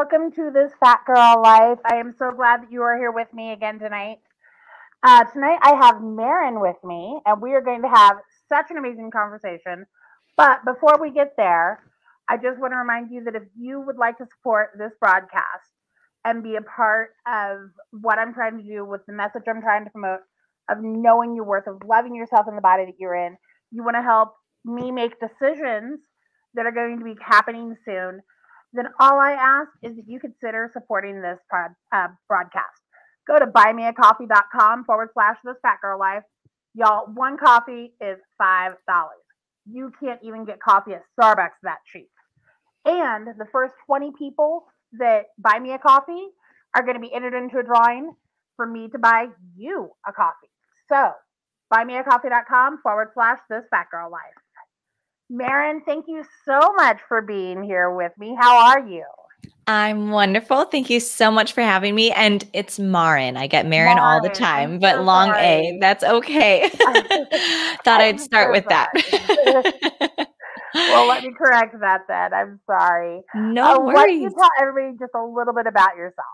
Welcome to this Fat Girl Life. I am so glad that you are here with me again tonight. Uh, tonight, I have Marin with me, and we are going to have such an amazing conversation. But before we get there, I just want to remind you that if you would like to support this broadcast and be a part of what I'm trying to do with the message I'm trying to promote of knowing your worth, of loving yourself in the body that you're in, you want to help me make decisions that are going to be happening soon, then all I ask is that you consider supporting this pod, uh, broadcast. Go to buymeacoffee.com forward slash this fat girl life. Y'all, one coffee is $5. You can't even get coffee at Starbucks that cheap. And the first 20 people that buy me a coffee are going to be entered into a drawing for me to buy you a coffee. So, buymeacoffee.com forward slash this fat girl life. Marin, thank you so much for being here with me. How are you? I'm wonderful. Thank you so much for having me. And it's Marin. I get Marin, Marin. all the time, I'm but so long sorry. A. That's okay. Thought I'd start with that. well, let me correct that then. I'm sorry. No uh, worries. Why don't you tell everybody just a little bit about yourself?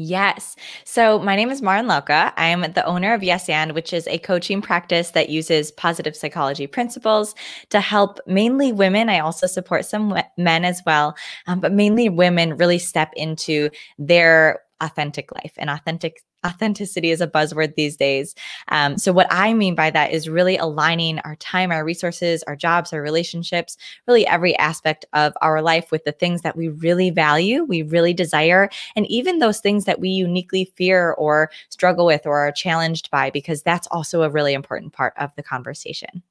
Yes. So my name is Marin Laukka. I am the owner of Yes And, which is a coaching practice that uses positive psychology principles to help mainly women. I also support some men as well, um, but mainly women really step into their authentic life and authentic authenticity is a buzzword these days. Um, so, what I mean by that is really aligning our time, our resources, our jobs, our relationships, really every aspect of our life with the things that we really value, we really desire, and even those things that we uniquely fear or struggle with or are challenged by, because that's also a really important part of the conversation.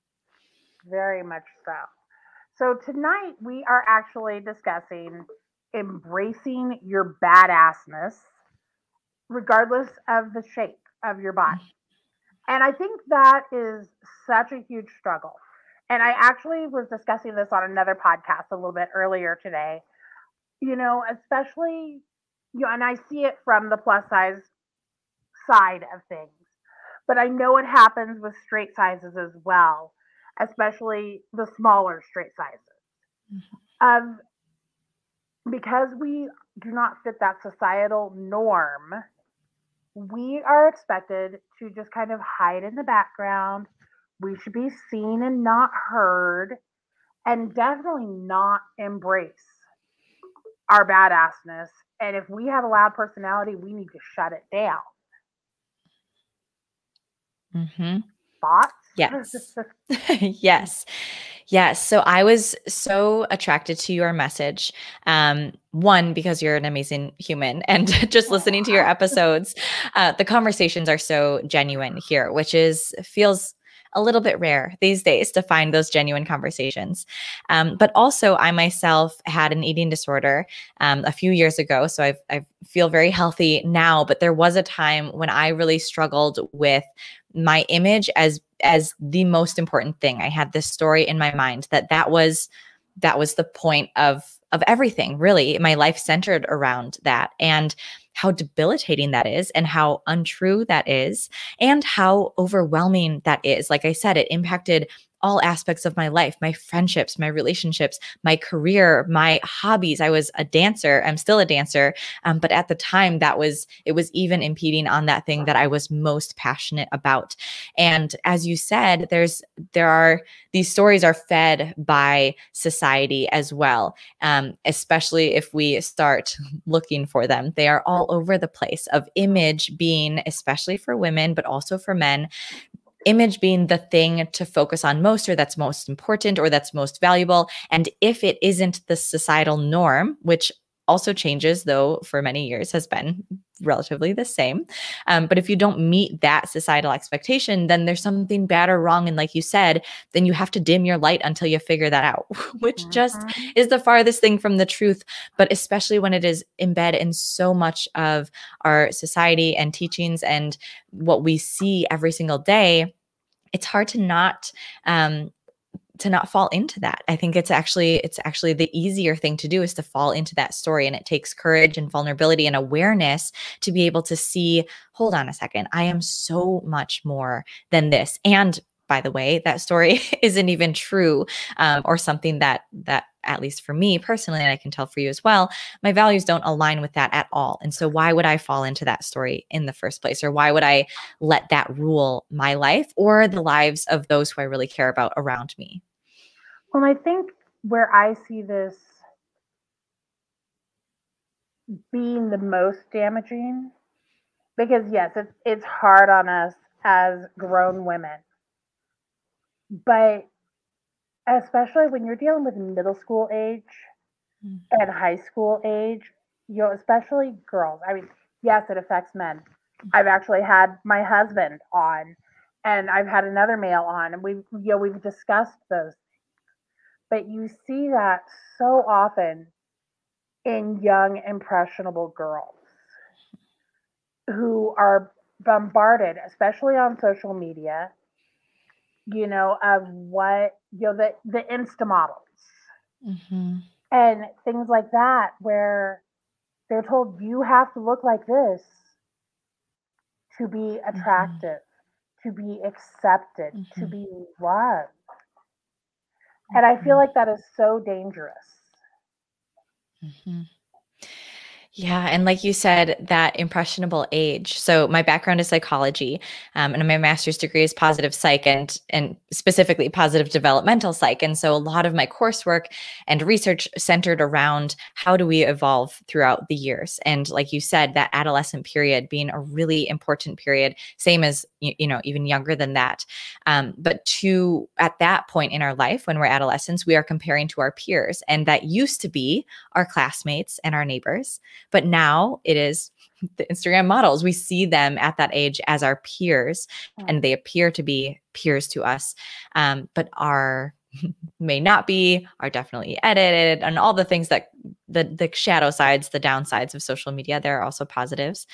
Very much so. So, tonight we are actually discussing embracing your badassness regardless of the shape of your body. And I think that is such a huge struggle. And I actually was discussing this on another podcast a little bit earlier today. You know, especially, you know, and I see it from the plus size side of things, but I know it happens with straight sizes as well, especially the smaller straight sizes. Mm-hmm. Um, because we do not fit that societal norm we are expected to just kind of hide in the background. We should be seen and not heard, and definitely not embrace our badassness. And if we have a loud personality, we need to shut it down. Mm-hmm. Thoughts? Yes. yes. Yes. So I was so attracted to your message. Um, one, because you're an amazing human, and just listening to your episodes, uh, the conversations are so genuine here, which is feels a little bit rare these days to find those genuine conversations. Um, but also, I myself had an eating disorder um, a few years ago. So I've, I feel very healthy now. But there was a time when I really struggled with my image as as the most important thing. I had this story in my mind that that was that was the point of of everything really my life centered around that and how debilitating that is and how untrue that is and how overwhelming that is like i said it impacted all aspects of my life my friendships my relationships my career my hobbies. I was a dancer i'm still a dancer um, but at the time that was it was even impeding on that thing that i was most passionate about. And as you said there's there are these stories are fed by society as well um, especially if we start looking for them. They are all over the place of image being especially for women but also for men image being the thing to focus on most or that's most important or that's most valuable. And if it isn't the societal norm, which also changes, though for many years has been relatively the same. Um, but if you don't meet that societal expectation, then there's something bad or wrong. And like you said, then you have to dim your light until you figure that out, which mm-hmm. just is the farthest thing from the truth. But especially when it is embedded in so much of our society and teachings and what we see every single day, it's hard to not um, to not fall into that. I think it's actually it's actually the easier thing to do is to fall into that story and it takes courage and vulnerability and awareness to be able to see hold on a second. I am so much more than this and by the way that story isn't even true um, or something that that at least for me personally and i can tell for you as well my values don't align with that at all and so why would i fall into that story in the first place or why would i let that rule my life or the lives of those who i really care about around me well i think where i see this being the most damaging because yes it's it's hard on us as grown women. But especially when you're dealing with middle school age mm-hmm. and high school age you know especially girls. I mean yes it affects men. I've actually had my husband on and i've had another male on and we've you know we've discussed those but you see that so often in young, impressionable girls who are bombarded, especially on social media, you know, of what, you know, the, the Insta models mm-hmm. and things like that, where they're told you have to look like this to be mm-hmm. attractive, mm-hmm. to be accepted, mm-hmm. to be loved. And I feel mm-hmm. like that is so dangerous Mm-hmm. Yeah. And like you said, that impressionable age. So my background is psychology, um, and my master's degree is positive psych and and specifically positive developmental psych. And so a lot of my coursework and research centered around how do we evolve throughout the years. And like you said, that adolescent period being a really important period, same as you, you know, even younger than that. Um, but to at that point in our life when we're adolescents, we are comparing to our peers. And that used to be our classmates and our neighbors but now it is the Instagram models. We see them at that age as our peers, and they appear to be peers to us, um, but are may not be, are definitely edited, and all the things that the the shadow sides, the downsides of social media. There are also positives.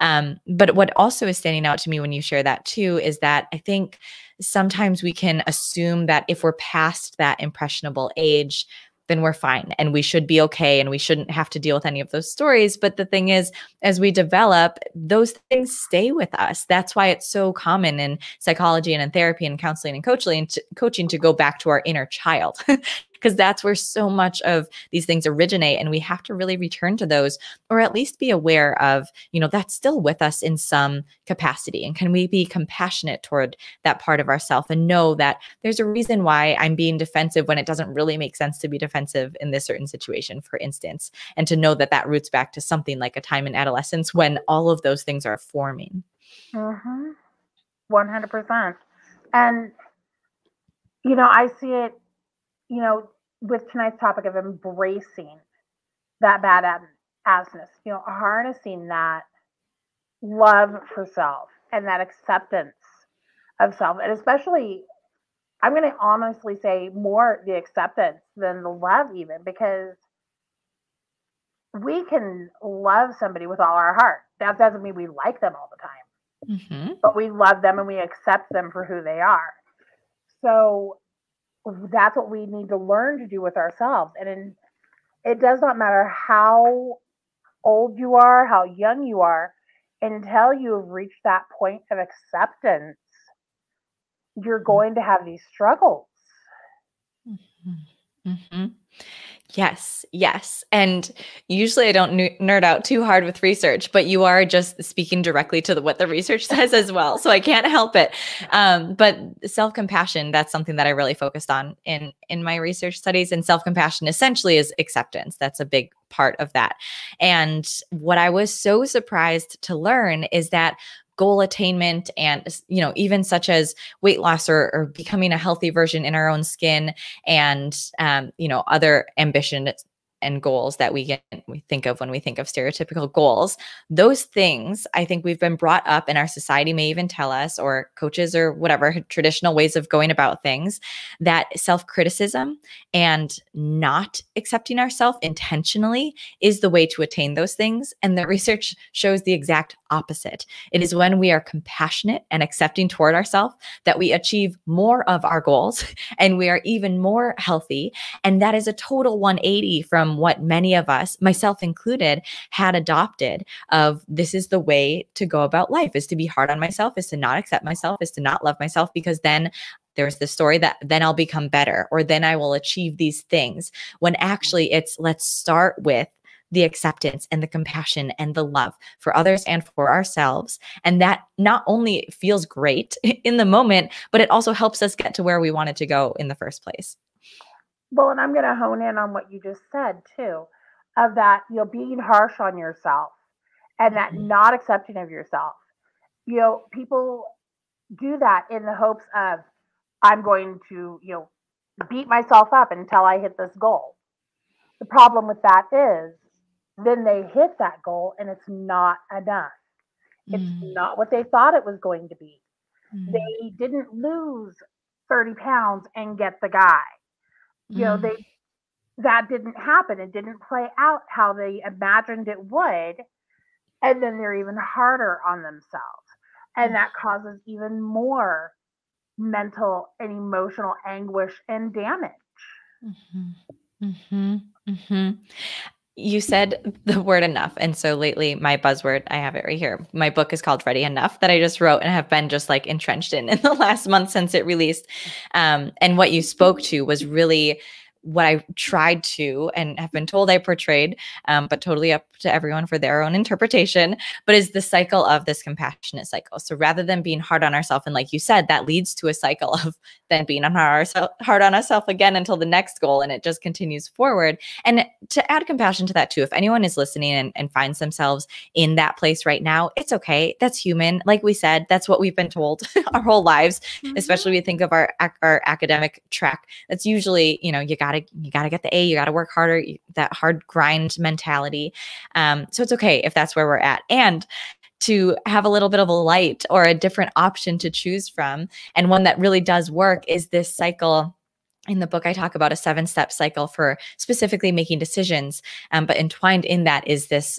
Um, but what also is standing out to me when you share that too is that I think sometimes we can assume that if we're past that impressionable age, then we're fine and we should be okay and we shouldn't have to deal with any of those stories. But the thing is, as we develop, those things stay with us. That's why it's so common in psychology and in therapy and counseling and coaching to, coaching to go back to our inner child because that's where so much of these things originate and we have to really return to those or at least be aware of you know that's still with us in some capacity and can we be compassionate toward that part of ourself and know that there's a reason why i'm being defensive when it doesn't really make sense to be defensive in this certain situation for instance and to know that that roots back to something like a time in adolescence when all of those things are forming mm-hmm. 100% and you know i see it you know, with tonight's topic of embracing that bad assness, you know, harnessing that love for self and that acceptance of self, and especially, I'm going to honestly say more the acceptance than the love, even because we can love somebody with all our heart. That doesn't mean we like them all the time, mm-hmm. but we love them and we accept them for who they are. So that's what we need to learn to do with ourselves. And in, it does not matter how old you are, how young you are, until you have reached that point of acceptance, you're going to have these struggles. Mm-hmm. Mm-hmm. Yes, yes. And usually I don't nerd out too hard with research, but you are just speaking directly to the, what the research says as well. So I can't help it. Um, but self-compassion, that's something that I really focused on in in my research studies. And self-compassion essentially is acceptance. That's a big part of that. And what I was so surprised to learn is that goal attainment and you know even such as weight loss or, or becoming a healthy version in our own skin and um, you know other ambition and goals that we get we think of when we think of stereotypical goals. Those things i think we've been brought up and our society may even tell us or coaches or whatever traditional ways of going about things that self-criticism and not accepting ourselves intentionally is the way to attain those things. And the research shows the exact opposite. It is when we are compassionate and accepting toward ourselves that we achieve more of our goals and we are even more healthy. And that is a total 180 from from what many of us, myself included, had adopted of this is the way to go about life is to be hard on myself, is to not accept myself, is to not love myself because then there's the story that then I'll become better or then I will achieve these things. When actually it's let's start with the acceptance and the compassion and the love for others and for ourselves. And that not only feels great in the moment, but it also helps us get to where we wanted to go in the first place. Well, and I'm going to hone in on what you just said too, of that, you know, being harsh on yourself and that mm-hmm. not accepting of yourself. You know, people do that in the hopes of, I'm going to, you know, beat myself up until I hit this goal. The problem with that is then they hit that goal and it's not enough. It's mm. not what they thought it was going to be. Mm. They didn't lose 30 pounds and get the guy. You mm. know, they that didn't happen. It didn't play out how they imagined it would. And then they're even harder on themselves. And that causes even more mental and emotional anguish and damage. Mm-hmm. Mm-hmm. Mm-hmm. You said the word enough. And so lately, my buzzword, I have it right here. My book is called Ready Enough that I just wrote and have been just like entrenched in in the last month since it released. Um, and what you spoke to was really what I tried to and have been told I portrayed, um, but totally up to everyone for their own interpretation, but is the cycle of this compassionate cycle. So rather than being hard on ourselves, and like you said, that leads to a cycle of then being on ourselves, hard on ourselves again until the next goal, and it just continues forward. And to add compassion to that too, if anyone is listening and, and finds themselves in that place right now, it's okay. That's human. Like we said, that's what we've been told our whole lives, mm-hmm. especially we think of our our academic track. That's usually, you know, you gotta you gotta get the A, you gotta work harder, that hard grind mentality. Um, so it's okay if that's where we're at. And to have a little bit of a light or a different option to choose from. And one that really does work is this cycle in the book i talk about a seven step cycle for specifically making decisions um, but entwined in that is this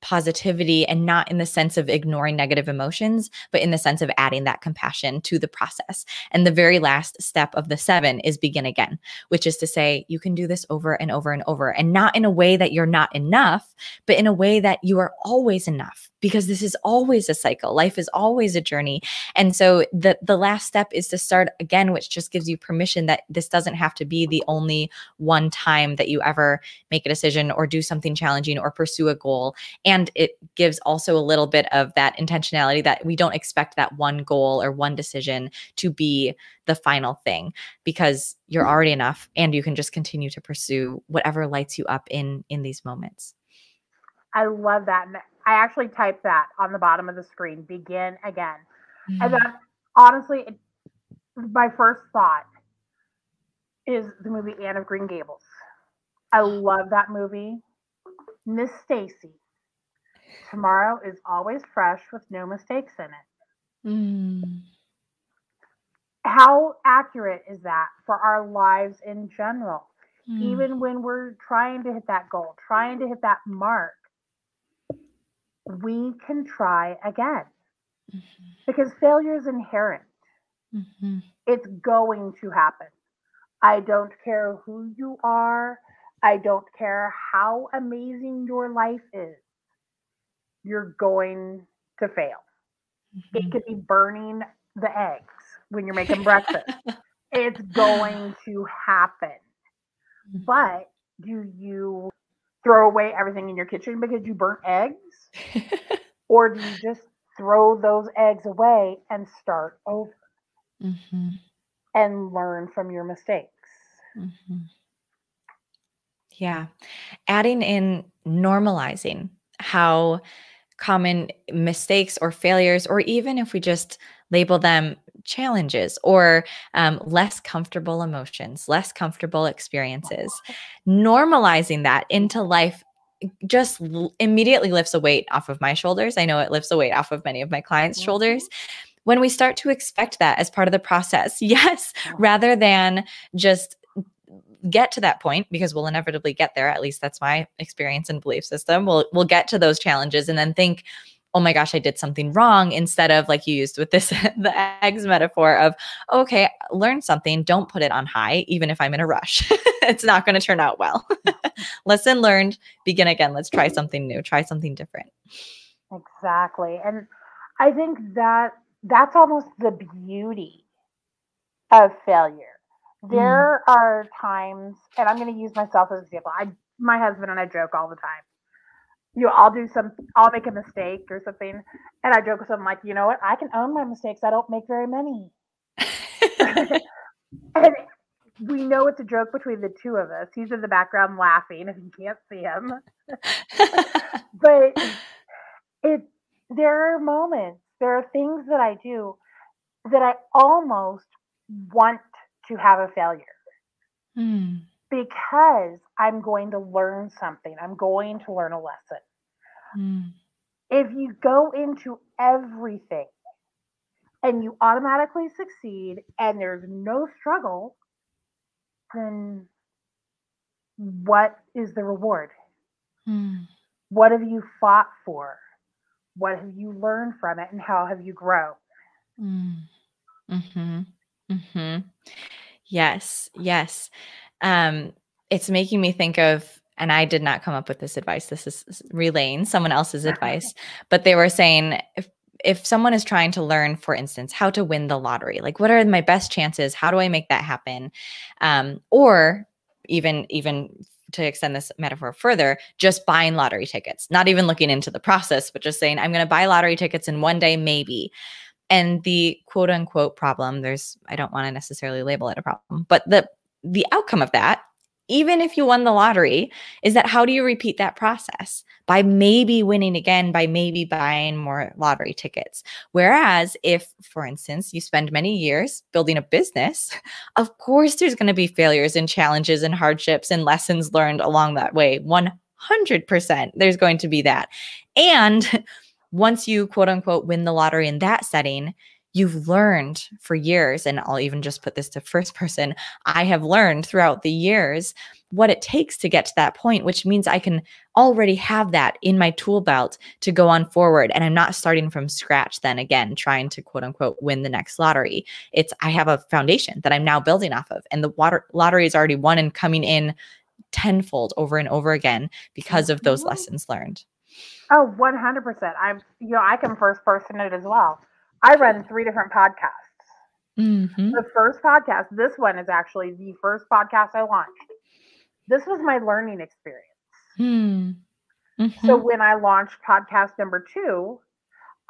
positivity and not in the sense of ignoring negative emotions, but in the sense of adding that compassion to the process. And the very last step of the seven is begin again, which is to say, you can do this over and over and over, and not in a way that you're not enough, but in a way that you are always enough because this is always a cycle. Life is always a journey. And so the the last step is to start again, which just gives you permission that this doesn't have to be the only one time that you ever make a decision or do something challenging or pursue a goal. And it gives also a little bit of that intentionality that we don't expect that one goal or one decision to be the final thing because you're already enough and you can just continue to pursue whatever lights you up in in these moments. I love that. I actually typed that on the bottom of the screen, begin again. Mm-hmm. And that honestly, it, my first thought is the movie Anne of Green Gables. I love that movie. Miss Stacy. Tomorrow is always fresh with no mistakes in it. Mm. How accurate is that for our lives in general? Mm. Even when we're trying to hit that goal, trying to hit that mark, we can try again mm-hmm. because failure is inherent. Mm-hmm. It's going to happen. I don't care who you are. I don't care how amazing your life is. You're going to fail. Mm-hmm. It could be burning the eggs when you're making breakfast. It's going to happen. Mm-hmm. But do you throw away everything in your kitchen because you burnt eggs? or do you just throw those eggs away and start over mm-hmm. and learn from your mistakes? Mm-hmm. Yeah. Adding in normalizing how common mistakes or failures, or even if we just label them challenges or um, less comfortable emotions, less comfortable experiences, normalizing that into life just l- immediately lifts a weight off of my shoulders. I know it lifts a weight off of many of my clients' mm-hmm. shoulders when we start to expect that as part of the process. Yes, rather than just get to that point because we'll inevitably get there. At least that's my experience and belief system. We'll we'll get to those challenges and then think, oh my gosh, I did something wrong instead of like you used with this the eggs metaphor of okay, learn something, don't put it on high even if I'm in a rush. it's not going to turn out well. Lesson learned, begin again. Let's try something new, try something different. Exactly. And I think that that's almost the beauty of failure. Mm. There are times, and I'm going to use myself as an example. I, my husband and I joke all the time. You know, I'll do some, I'll make a mistake or something, and I joke with him like, you know what? I can own my mistakes. I don't make very many. and we know it's a joke between the two of us. He's in the background laughing if you can't see him. but it there are moments, there are things that I do that I almost want to have a failure Mm. because I'm going to learn something. I'm going to learn a lesson. Mm. If you go into everything and you automatically succeed and there's no struggle, then what is the reward? Mm. What have you fought for? What have you learned from it and how have you grown? Mm. Mhm. Mhm. Yes. Yes. Um it's making me think of and I did not come up with this advice. This is relaying someone else's advice, but they were saying if if someone is trying to learn, for instance, how to win the lottery, like what are my best chances? How do I make that happen? Um, or even even to extend this metaphor further, just buying lottery tickets, not even looking into the process, but just saying, I'm going to buy lottery tickets in one day maybe. And the quote unquote problem, there's, I don't want to necessarily label it a problem, but the, the outcome of that, even if you won the lottery, is that how do you repeat that process? By maybe winning again, by maybe buying more lottery tickets. Whereas if, for instance, you spend many years building a business, of course there's going to be failures and challenges and hardships and lessons learned along that way. 100% there's going to be that. And once you quote unquote win the lottery in that setting, you've learned for years, and I'll even just put this to first person I have learned throughout the years what it takes to get to that point, which means I can already have that in my tool belt to go on forward. And I'm not starting from scratch then again, trying to quote unquote win the next lottery. It's I have a foundation that I'm now building off of, and the water lottery is already won and coming in tenfold over and over again because of those lessons learned. Oh, 100%. I'm, you know, I can first person it as well. I run three different podcasts. Mm-hmm. The first podcast, this one is actually the first podcast I launched. This was my learning experience. Mm-hmm. So when I launched podcast number two,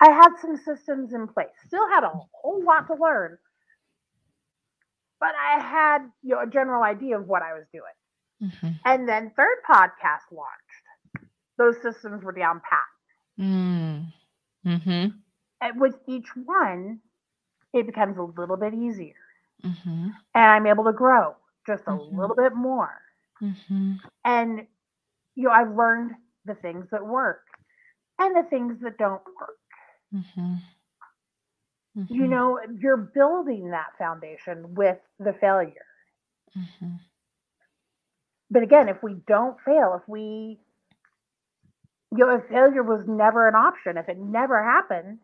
I had some systems in place. Still had a whole lot to learn, but I had you know a general idea of what I was doing. Mm-hmm. And then third podcast launched. Those systems were down pat. Mm-hmm. And with each one, it becomes a little bit easier, Mm-hmm. and I'm able to grow just a Mhm. little bit more. Mm-hmm. And you know, I've learned the things that work and the things that don't work. Mm-hmm. you know you're building that foundation with the failure Mm-hmm. but again if we don't fail if we you know if failure was never an option if it never happened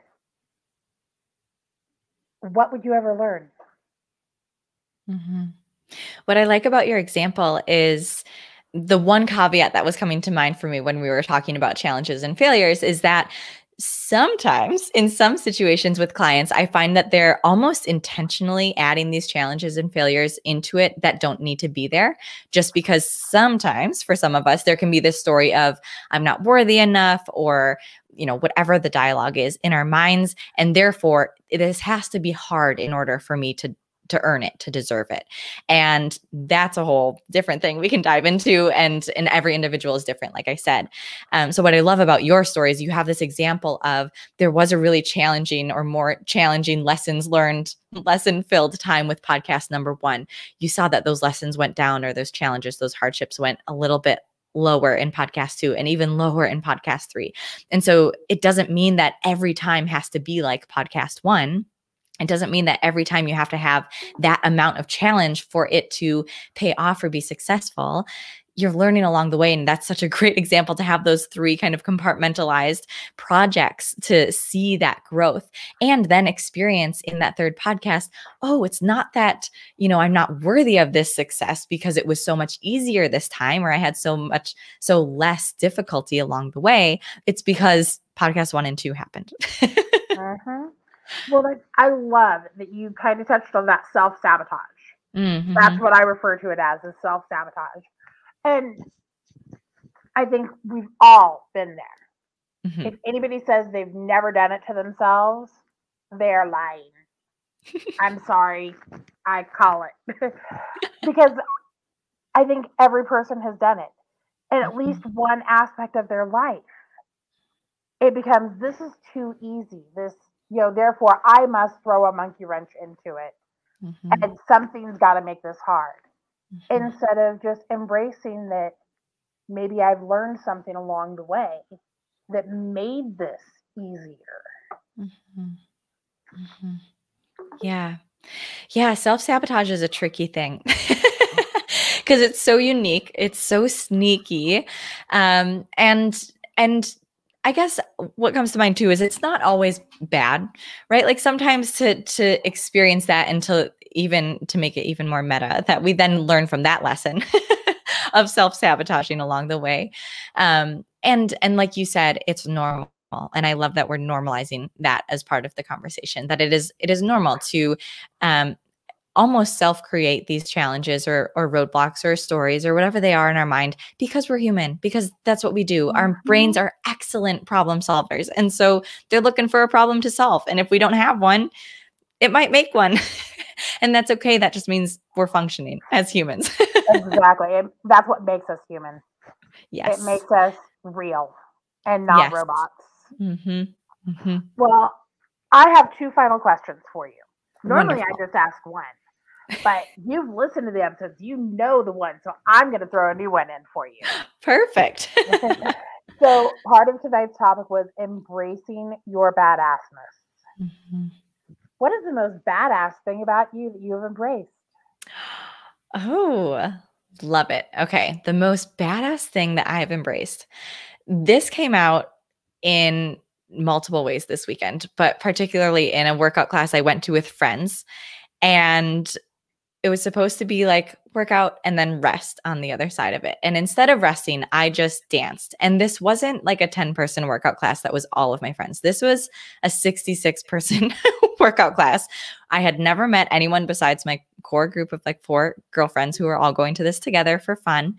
what would you ever learn Mm-hmm. What I like about your example is the one caveat that was coming to mind for me when we were talking about challenges and failures is that sometimes in some situations with clients, I find that they're almost intentionally adding these challenges and failures into it that don't need to be there. Just because sometimes for some of us, there can be this story of, I'm not worthy enough, or you know whatever the dialogue is in our minds and therefore this has to be hard in order for me to to earn it to deserve it. And that's a whole different thing we can dive into and and every individual is different like i said. Um, so what i love about your story is you have this example of there was a really challenging or more challenging lessons learned lesson filled time with podcast number one. You saw that those lessons went down or those challenges those hardships went a little bit lower in podcast two and even lower in podcast three. And so it doesn't mean that every time has to be like podcast one it doesn't mean that every time you have to have that amount of challenge for it to pay off or be successful you're learning along the way. And that's such a great example to have those three kind of compartmentalized projects to see that growth and then experience in that third podcast. Oh, it's not that, you know, I'm not worthy of this success because it was so much easier this time or I had so much, so less difficulty along the way. It's because podcast one and two happened. uh-huh. Well, like, I love that you kind of touched on that self sabotage. Mm-hmm. That's what I refer to it as, is self sabotage. And I think we've all been there. Mm-hmm. If anybody says they've never done it to themselves, they're lying. I'm sorry. I call it. because I think every person has done it in at least mm-hmm. one aspect of their life. It becomes this is too easy. This, you know, therefore I must throw a monkey wrench into it. Mm-hmm. And something's got to make this hard mm-hmm. instead of just embracing that maybe I've learned something along the way that made this easier. Mm-hmm. mm-hmm. Yeah. Yeah. Self sabotage is a tricky thing. because it's so unique it's so sneaky um, and and I guess what comes to mind too is it's not always bad, right? Like sometimes to to experience that and to even to make it even more meta, that we then learn from that lesson of self sabotaging along the way. Um, and and like you said, it's normal and i love that we're normalizing that as part of the conversation that it is it is normal to um, almost self create these challenges or or roadblocks or stories or whatever they are in our mind because we're human because that's what we do our mm-hmm. brains are excellent problem solvers and so they're looking for a problem to solve and if we don't have one it might make one and that's okay that just means we're functioning as humans exactly and that's what makes us human yes it makes us real and not yes. robots mm-hmm. Mm-hmm. well i have two final questions for you Normally, Wonderful. I just ask one, but you've listened to the episodes, you know the one. So I'm going to throw a new one in for you. Perfect. so part of tonight's topic was embracing your badassness. Mm-hmm. What is the most badass thing about you that you have embraced? Oh, love it. Okay. The most badass thing that I have embraced. This came out in multiple ways this weekend, but particularly in a workout class I went to with friends. And it was supposed to be like workout and then rest on the other side of it. And instead of resting, I just danced. And this wasn't like a 10 person workout class that was all of my friends. This was a 66 person workout class. I had never met anyone besides my core group of like four girlfriends who were all going to this together for fun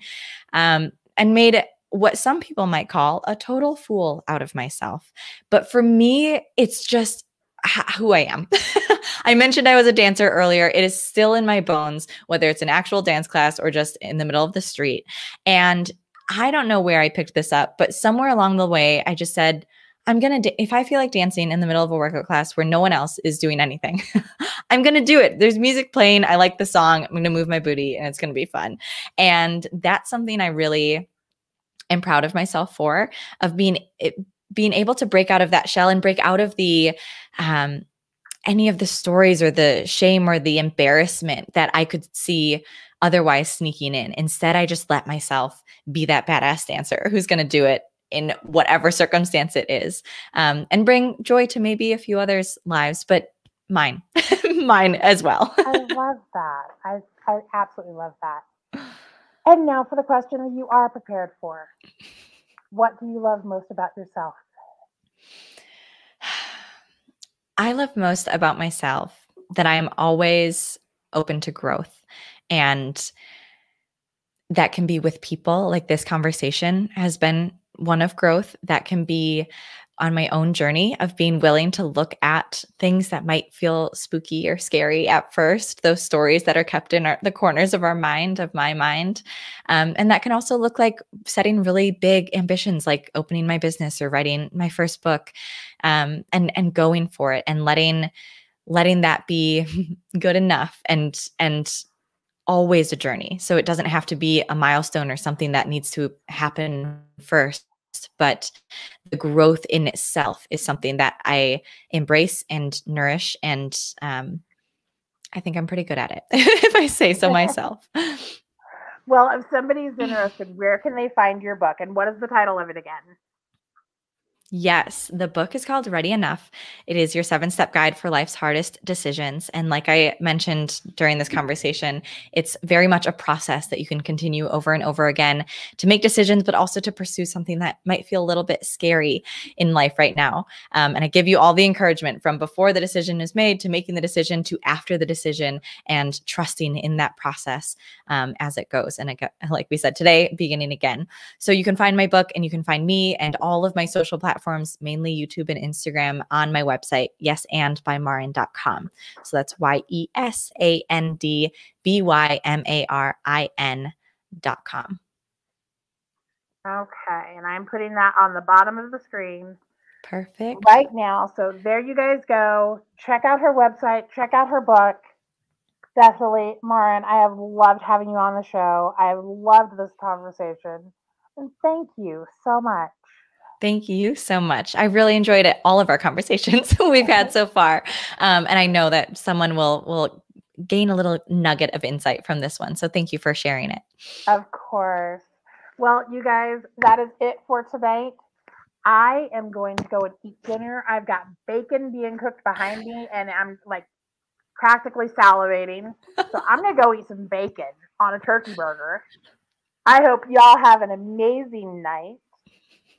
um, and made what some people might call a total fool out of myself. But for me, it's just who I am. I mentioned I was a dancer earlier. It is still in my bones, whether it's an actual dance class or just in the middle of the street. And I don't know where I picked this up, but somewhere along the way, I just said, I'm going to, da- if I feel like dancing in the middle of a workout class where no one else is doing anything, I'm going to do it. There's music playing. I like the song. I'm going to move my booty and it's going to be fun. And that's something I really am proud of myself for, of being, it, being able to break out of that shell and break out of the, um, any of the stories or the shame or the embarrassment that I could see otherwise sneaking in. Instead, I just let myself be that badass dancer who's going to do it in whatever circumstance it is um, and bring joy to maybe a few others' lives, but mine, mine as well. I love that. I, I absolutely love that. And now for the question that you are prepared for. What do you love most about yourself? I love most about myself that I am always open to growth and that can be with people. Like this conversation has been one of growth that can be on my own journey of being willing to look at things that might feel spooky or scary at first, those stories that are kept in our, the corners of our mind, of my mind. Um, and that can also look like setting really big ambitions, like opening my business or writing my first book, um, and and going for it and letting letting that be good enough and and always a journey. So it doesn't have to be a milestone or something that needs to happen first but the growth in itself is something that I embrace and nourish. And um, I think I'm pretty good at it, if I say so myself. Well, if somebody's interested, where can they find your book and what is the title of it again? Yes, the book is called Ready Enough. It is your seven step guide for life's hardest decisions. And like I mentioned during this conversation, it's very much a process that you can continue over and over again to make decisions, but also to pursue something that might feel a little bit scary in life right now. Um, and I give you all the encouragement from before the decision is made to making the decision to after the decision and trusting in that process um, as it goes. And like we said today, beginning again. So you can find my book and you can find me and all of my social platforms platforms, mainly YouTube and Instagram, on my website, yesandbymarin.com. So that's Y E S A N D B Y M A R I N.com. Okay, and I'm putting that on the bottom of the screen. Perfect. Right now. So there you guys go. Check out her website, check out her book. Definitely, Marin, I have loved having you on the show. I have loved this conversation. And thank you so much. Thank you so much. I really enjoyed it, all of our conversations we've had so far, um, and I know that someone will will gain a little nugget of insight from this one. So thank you for sharing it. Of course. Well, you guys, that is it for tonight. I am going to go and eat dinner. I've got bacon being cooked behind me, and I'm like practically salivating. So I'm gonna go eat some bacon on a turkey burger. I hope y'all have an amazing night.